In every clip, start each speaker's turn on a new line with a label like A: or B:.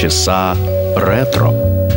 A: часа ретро.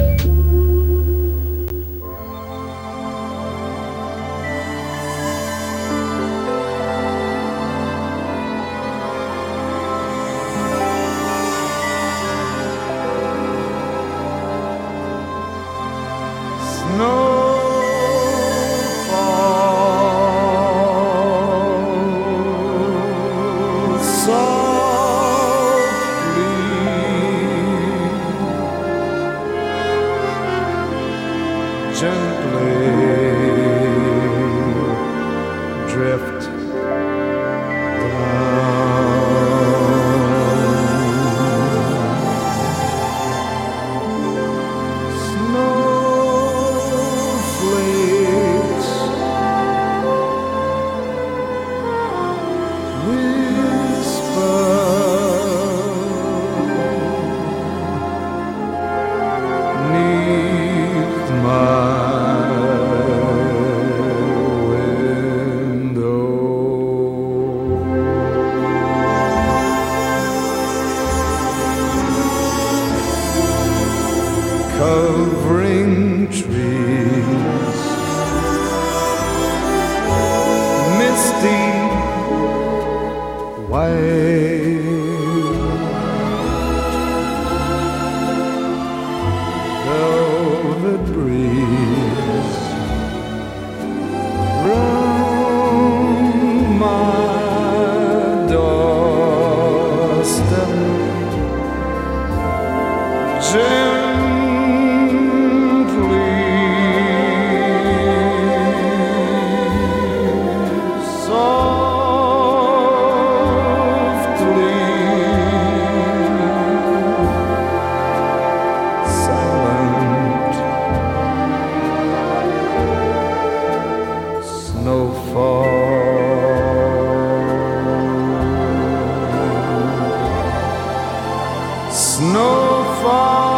A: snowfall.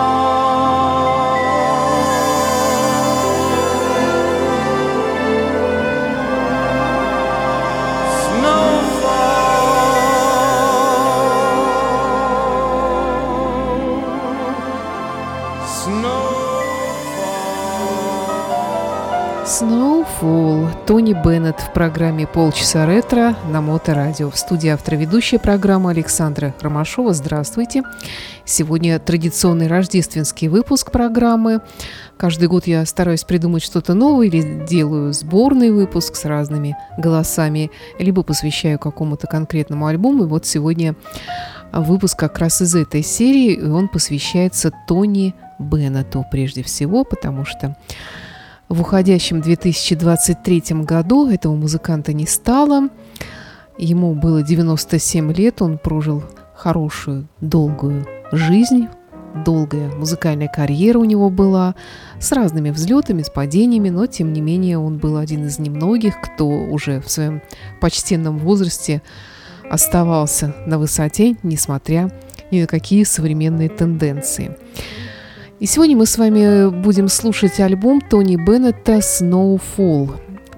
B: Тони Беннет в программе «Полчаса ретро» на Моторадио. В студии автор ведущая программы Александра Ромашова. Здравствуйте. Сегодня традиционный рождественский выпуск программы. Каждый год я стараюсь придумать что-то новое или делаю сборный выпуск с разными голосами, либо посвящаю какому-то конкретному альбому. И вот сегодня выпуск как раз из этой серии, и он посвящается Тони Беннету прежде всего, потому что в уходящем 2023 году этого музыканта не стало. Ему было 97 лет, он прожил хорошую, долгую жизнь, долгая музыкальная карьера у него была, с разными взлетами, с падениями, но тем не менее он был один из немногих, кто уже в своем почтенном возрасте оставался на высоте, несмотря ни на какие современные тенденции. И сегодня мы с вами будем слушать альбом Тони Беннета «Snowfall»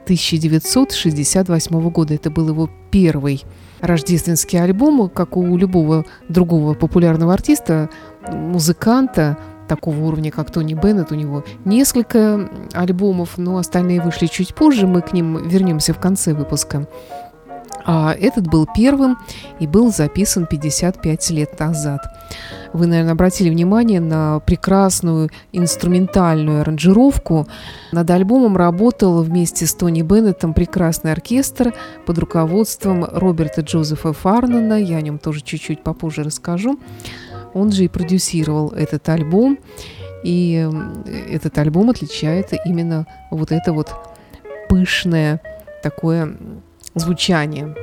B: 1968 года. Это был его первый рождественский альбом, как у любого другого популярного артиста, музыканта, такого уровня, как Тони Беннет. У него несколько альбомов, но остальные вышли чуть позже. Мы к ним вернемся в конце выпуска. А этот был первым и был записан 55 лет назад. Вы, наверное, обратили внимание на прекрасную инструментальную аранжировку. Над альбомом работал вместе с Тони Беннетом прекрасный оркестр под руководством Роберта Джозефа Фарнана. Я о нем тоже чуть-чуть попозже расскажу. Он же и продюсировал этот альбом. И этот альбом отличает именно вот это вот пышное такое звучание.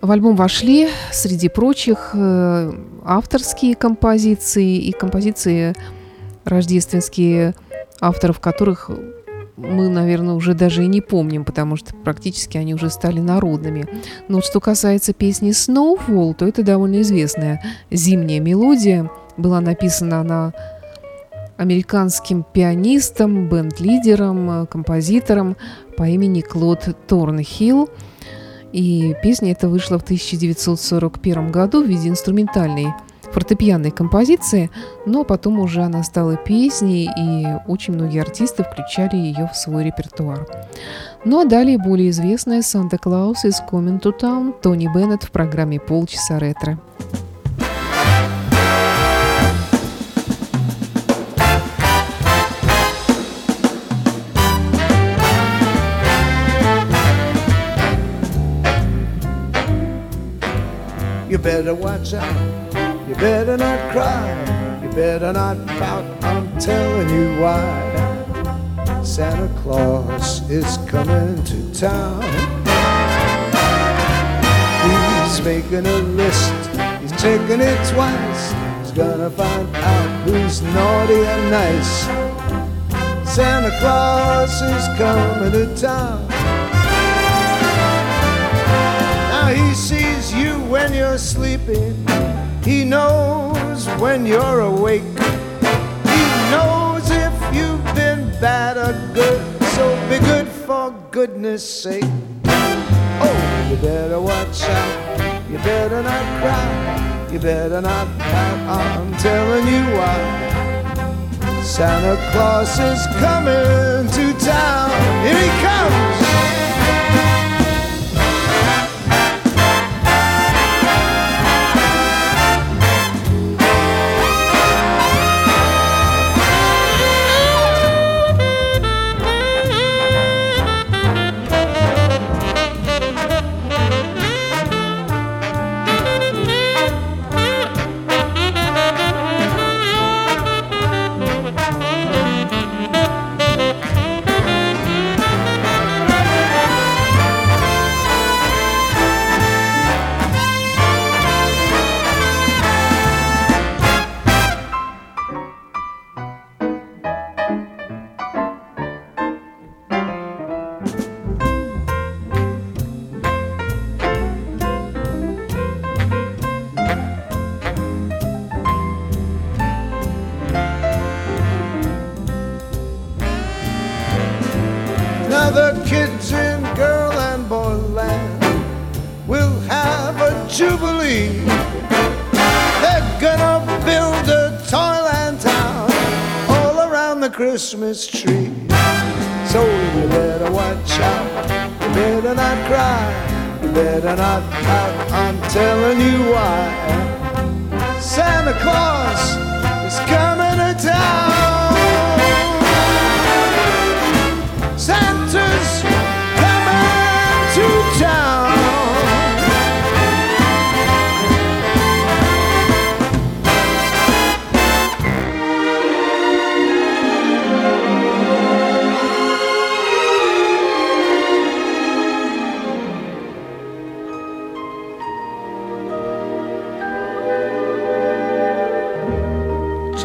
B: В альбом вошли, среди прочих, э, авторские композиции и композиции рождественские, авторов которых мы, наверное, уже даже и не помним, потому что практически они уже стали народными. Но что касается песни «Snowfall», то это довольно известная зимняя мелодия. Была написана она американским пианистом, бенд-лидером, композитором по имени Клод Торнхилл. И песня эта вышла в 1941 году в виде инструментальной фортепианной композиции, но потом уже она стала песней, и очень многие артисты включали ее в свой репертуар. Ну а далее более известная «Санта-Клаус из Coming to Town» Тони Беннет в программе «Полчаса ретро».
A: You better watch out. You better not cry. You better not pout. I'm telling you why. Santa Claus is coming to town. He's making a list. He's checking it twice. He's gonna find out who's naughty and nice. Santa Claus is coming to town. He sees you when you're sleeping. He knows when you're awake. He knows if you've been bad or good. So be good for goodness sake. Oh, you better watch out. You better not cry. You better not pout. I'm telling you why. Santa Claus is coming to town. Here he comes.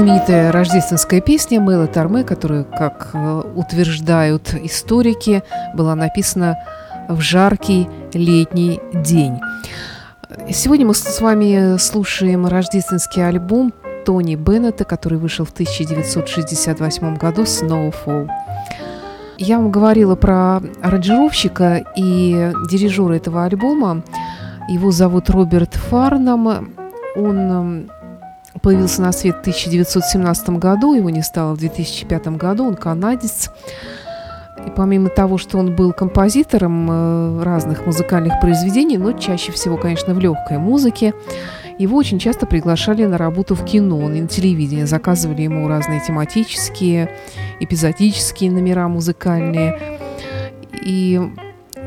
B: Знаменитая рождественская песня Мэла Торме, которая, как э, утверждают историки, была написана в жаркий летний день. Сегодня мы с вами слушаем рождественский альбом Тони Беннета, который вышел в 1968 году «Snowfall». Я вам говорила про аранжировщика и дирижера этого альбома. Его зовут Роберт Фарнам. Он эм, появился на свет в 1917 году, его не стало в 2005 году, он канадец. И помимо того, что он был композитором э, разных музыкальных произведений, но чаще всего, конечно, в легкой музыке, его очень часто приглашали на работу в кино, на телевидение, заказывали ему разные тематические, эпизодические номера музыкальные. И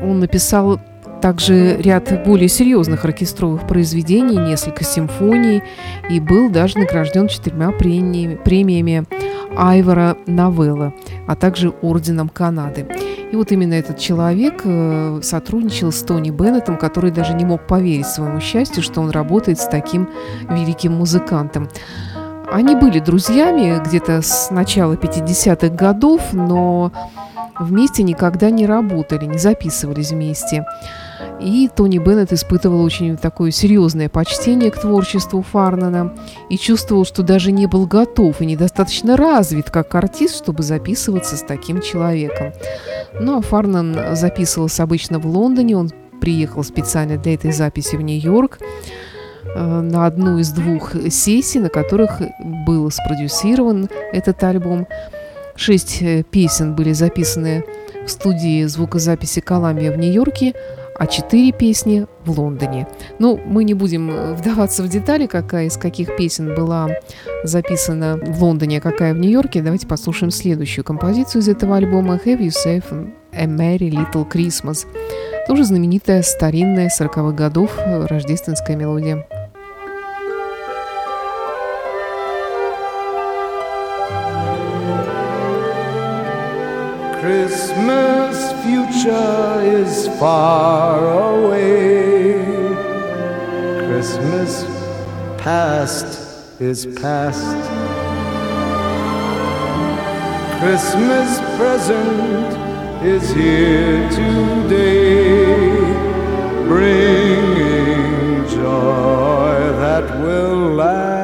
B: он написал также ряд более серьезных оркестровых произведений, несколько симфоний и был даже награжден четырьмя премиями, Айвора Новелла, а также Орденом Канады. И вот именно этот человек э, сотрудничал с Тони Беннетом, который даже не мог поверить своему счастью, что он работает с таким великим музыкантом. Они были друзьями где-то с начала 50-х годов, но вместе никогда не работали, не записывались вместе. И Тони Беннет испытывал очень такое серьезное почтение к творчеству Фарнана и чувствовал, что даже не был готов и недостаточно развит как артист, чтобы записываться с таким человеком. Ну а Фарнан записывался обычно в Лондоне, он приехал специально для этой записи в Нью-Йорк э, на одну из двух сессий, на которых был спродюсирован этот альбом. Шесть э, песен были записаны в студии звукозаписи «Коламбия» в Нью-Йорке, а четыре песни в Лондоне. Ну, мы не будем э, вдаваться в детали, какая из каких песен была записана в Лондоне, а какая в Нью-Йорке. Давайте послушаем следующую композицию из этого альбома «Have You Saved a Merry Little Christmas». Тоже знаменитая старинная 40-х годов э, рождественская мелодия.
A: Christmas future is far away. Christmas past is past. Christmas present is here today, bringing joy that will last.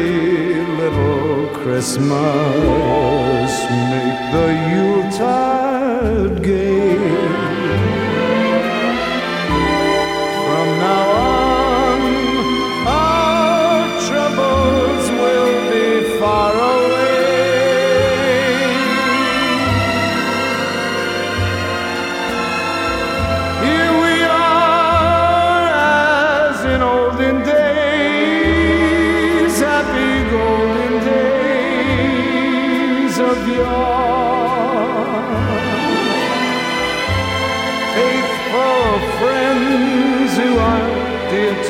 A: Christmas. Make the Yuletide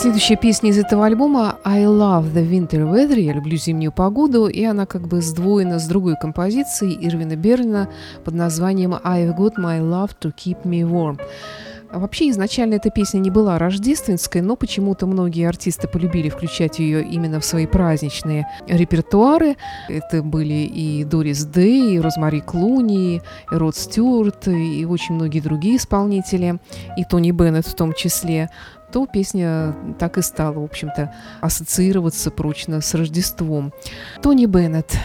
B: Следующая песня из этого альбома «I love the winter weather» «Я люблю зимнюю погоду», и она как бы сдвоена с другой композицией Ирвина Берлина под названием «I've got my love to keep me warm». Вообще изначально эта песня не была рождественской, но почему-то многие артисты полюбили включать ее именно в свои праздничные репертуары. Это были и Дорис Дэй, и Розмари Клуни, и Род Стюарт, и очень многие другие исполнители, и Тони Беннет в том числе то песня так и стала, в общем-то, ассоциироваться прочно с Рождеством. Тони Беннет.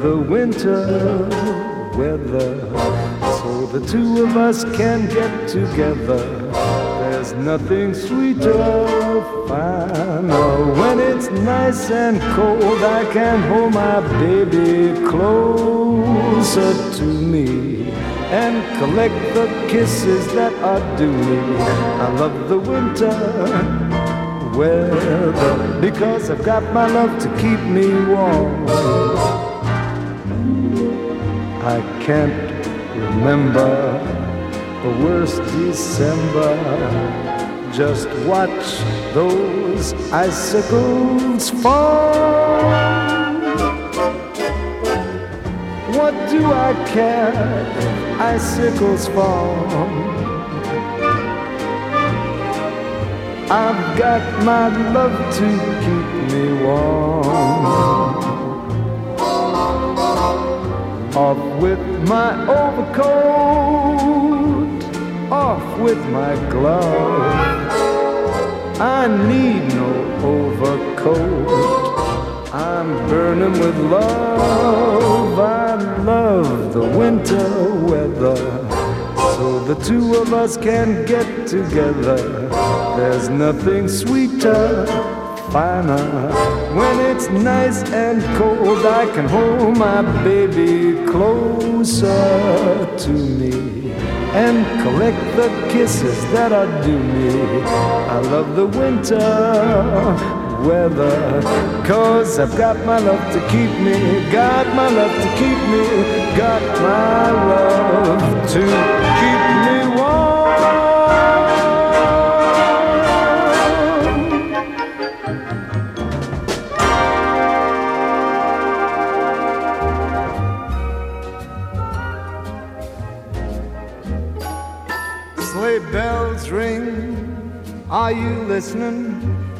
A: the winter weather so the two of us can get together There's nothing sweeter, finer when it's nice and cold. I can hold my baby closer to me and collect the kisses that are due me. I love the winter weather because I've got my love to keep me warm. I can't remember the worst December. Just watch those icicles fall. What do I care if icicles fall? I've got my love to keep me warm. Off with my overcoat off with my gloves. I need no overcoat. I'm burning with love. I love the winter weather. So the two of us can get together. There's nothing sweeter, finer. When it's nice and cold, I can hold my baby closer to me and collect the kisses that are due me. I love the winter weather, cause I've got my love to keep me, got my love to keep me, got my love to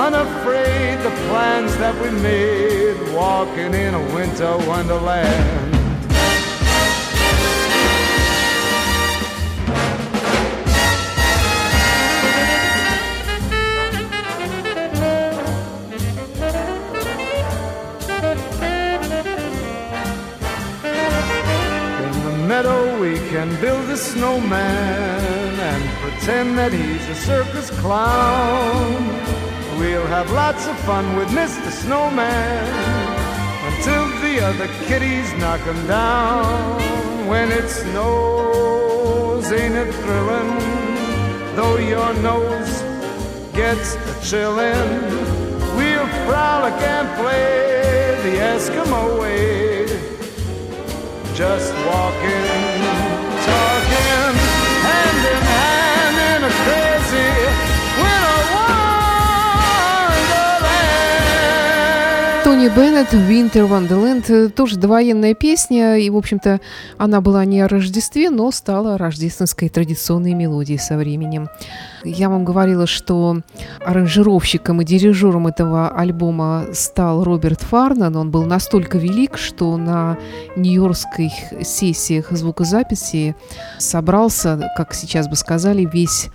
A: unafraid the plans that we made walking in a winter wonderland. In the meadow we can build a snowman and pretend that he's a circus clown. We'll have lots of fun with Mr. Snowman until the other kitties knock him down. When it snows, ain't it thrilling? Though your nose gets a chillin', we'll frolic and play the Eskimo way. Just walking, talking, hand
B: Тони Беннет «Winter Wonderland» э, тоже довоенная песня, и, в общем-то, она была не о Рождестве, но стала рождественской традиционной мелодией со временем. Я вам говорила, что аранжировщиком и дирижером этого альбома стал Роберт Фарнан. Он был настолько велик, что на нью-йоркских сессиях звукозаписи собрался, как сейчас бы сказали, весь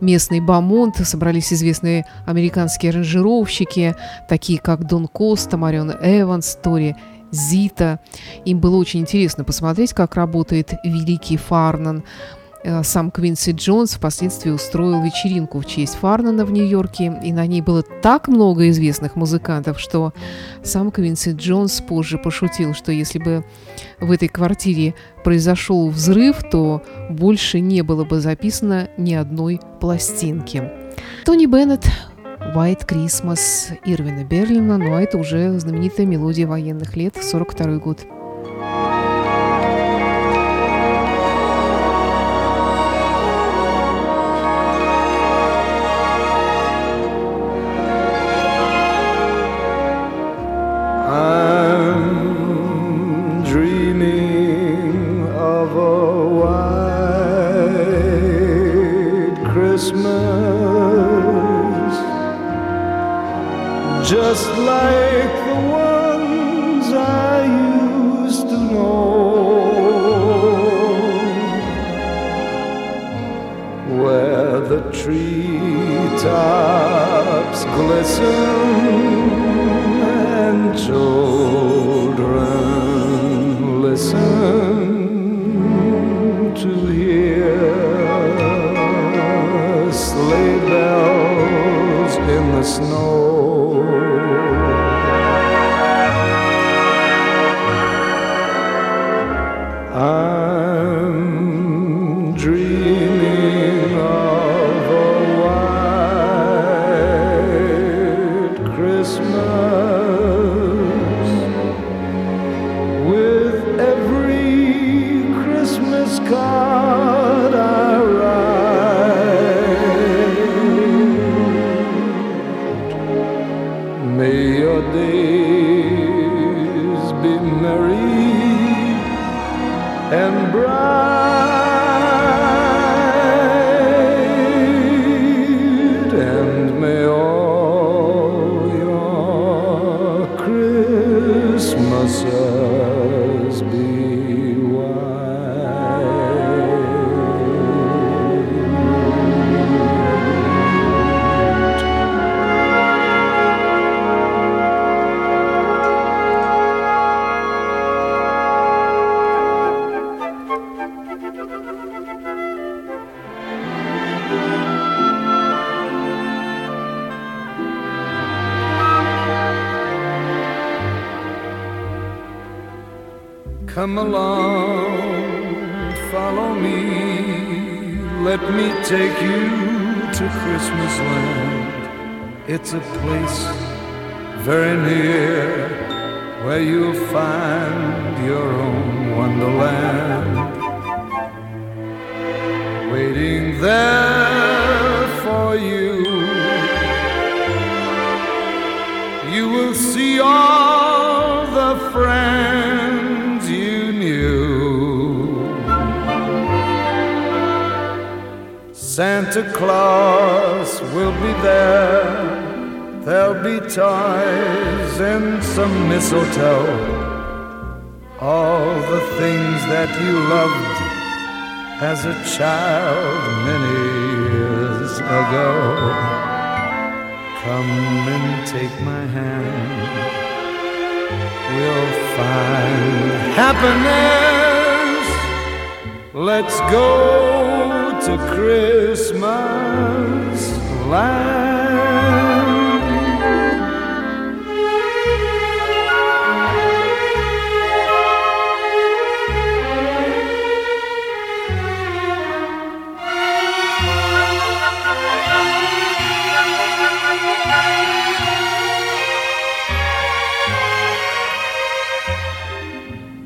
B: местный бамонт, собрались известные американские аранжировщики, такие как Дон Коста, Марион Эванс, Тори Зита. Им было очень интересно посмотреть, как работает великий Фарнан. Э, сам Квинси Джонс впоследствии устроил вечеринку в честь Фарнана в Нью-Йорке, и на ней было так много известных музыкантов, что сам Квинси Джонс позже пошутил, что если бы в этой квартире произошел взрыв, то больше не было бы записано ни одной пластинки. Тони Беннет White Christmas Ирвина Берлина, ну а это уже знаменитая мелодия военных лет, 42 год.
A: Christmas Let me take you to Christmas land. It's a place very near where you'll find your own wonderland. Waiting there for you. You will see all the friends Santa Claus will be there. There'll be toys and some mistletoe. All the things that you loved as a child many years ago. Come and take my hand. We'll find happiness. Let's go a Christmas land.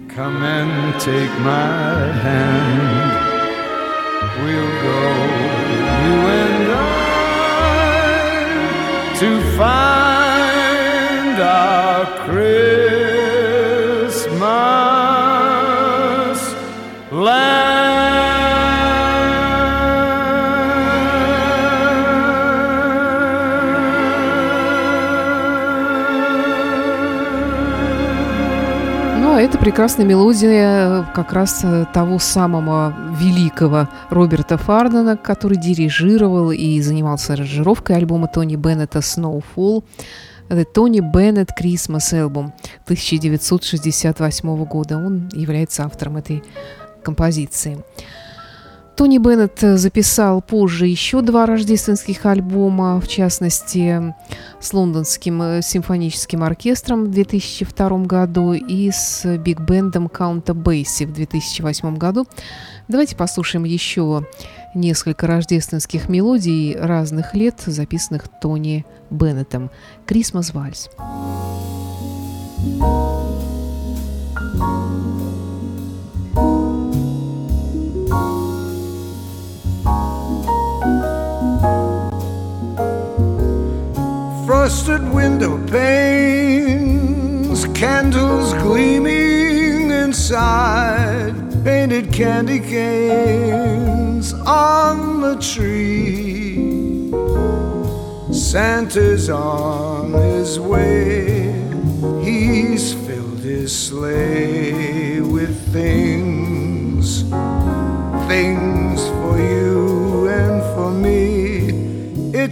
A: Come and
B: take my hand. Прекрасная мелодия как раз э, того самого великого Роберта Фардена, который дирижировал и занимался аранжировкой альбома Тони Беннета «Snowfall». Это Тони Беннет «Christmas Album» 1968 года. Он является автором этой композиции. Тони Беннет записал позже еще два рождественских альбома, в частности, с лондонским симфоническим оркестром в 2002 году и с биг-бендом Каунта Бейси в 2008 году. Давайте послушаем еще несколько рождественских мелодий разных лет, записанных Тони Беннетом. «Крисмас вальс».
A: Frosted window panes, candles gleaming inside, painted candy canes on the tree. Santa's on his way, he's filled his sleigh with things, things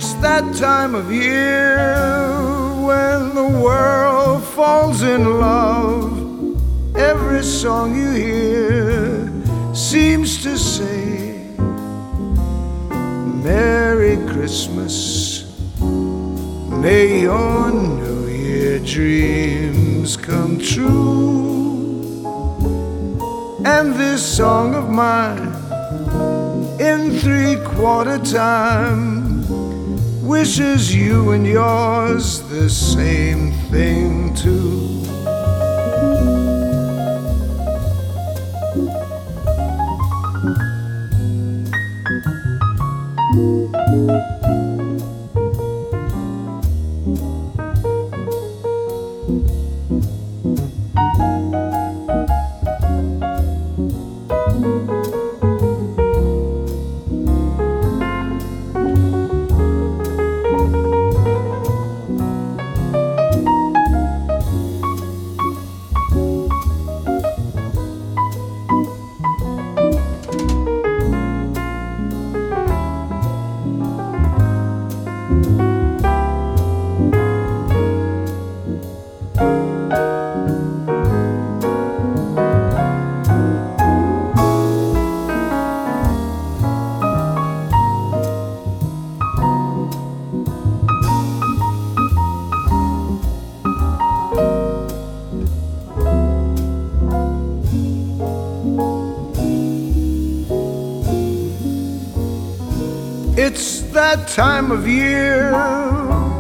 A: It's that time of year when the world falls in love. Every song you hear seems to say, Merry Christmas. May your New Year dreams come true. And this song of mine in three quarter time wishes you and yours the same thing too. That time of year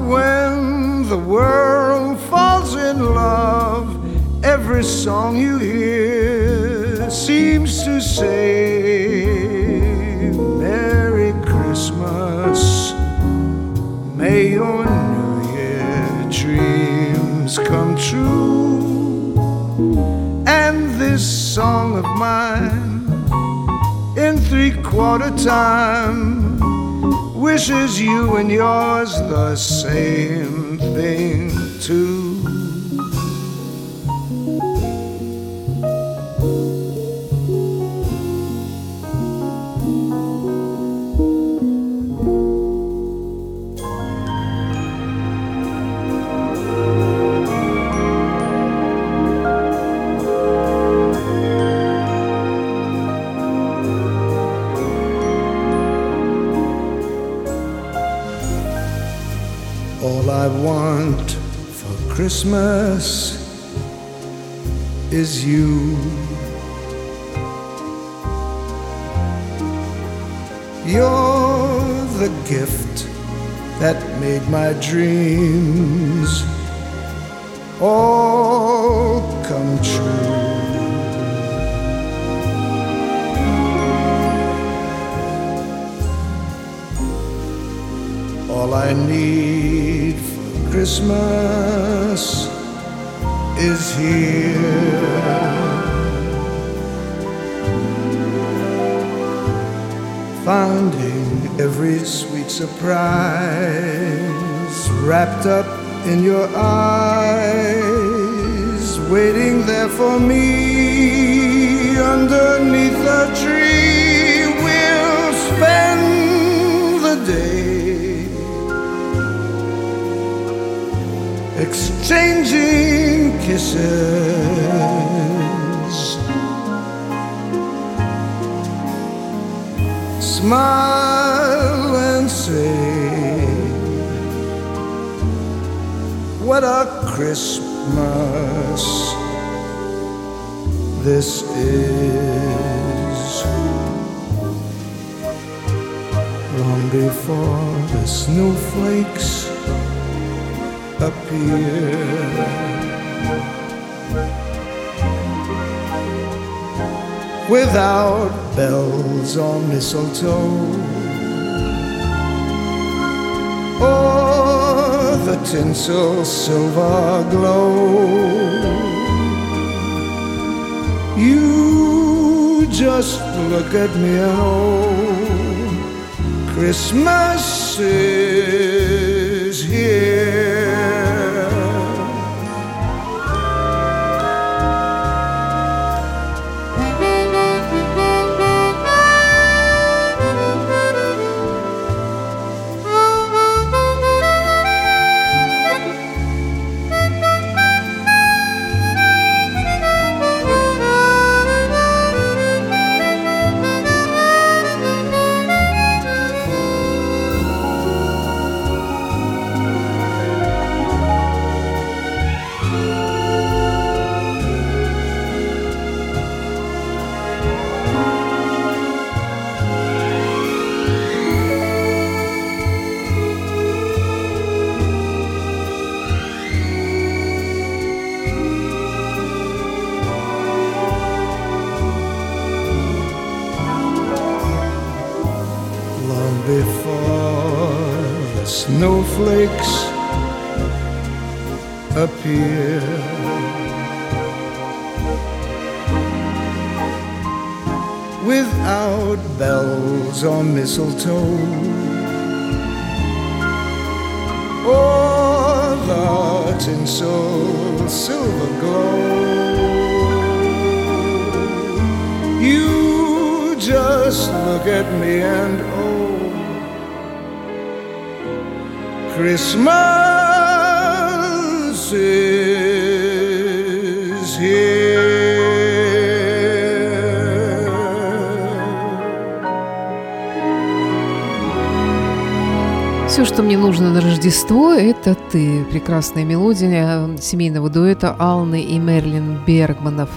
A: when the world falls in love. Every song you hear seems to say, Merry Christmas. May your New Year dreams come true. And this song of mine in three quarter time wishes you and yours the same thing too. Christmas is you. You're the gift that made my dreams all Christmas is here. Finding every sweet surprise wrapped up in your eyes, waiting there for me underneath the exchanging kisses. Smile and say, What a Christmas this is. Long before the snowflakes appear. without bells or mistletoe or the tinsel silver glow. You just look at me and oh, Christmas is snowflakes appear. Without bells or mistletoe, or the tinsel silver glow. You just look at me and oh, Christmas is here.
B: Все, что мне нужно на Рождество, это ты. Прекрасная мелодия семейного дуэта Алны и Мерлин Бергманов.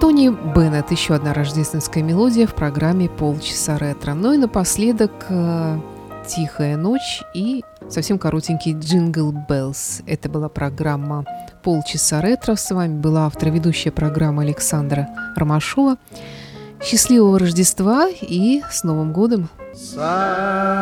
B: Тони Беннет, еще одна рождественская мелодия в программе «Полчаса ретро». Ну и напоследок э, «Тихая ночь» и совсем коротенький «Джингл Беллс». Это была программа «Полчаса ретро». С вами была автор ведущая программы Александра Ромашова. Счастливого Рождества и с Новым годом!
A: Silent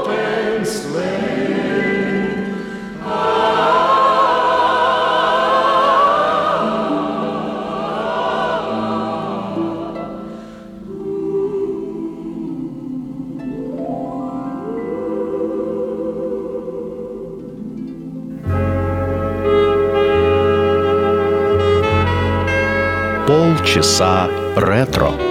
C: часа ретро.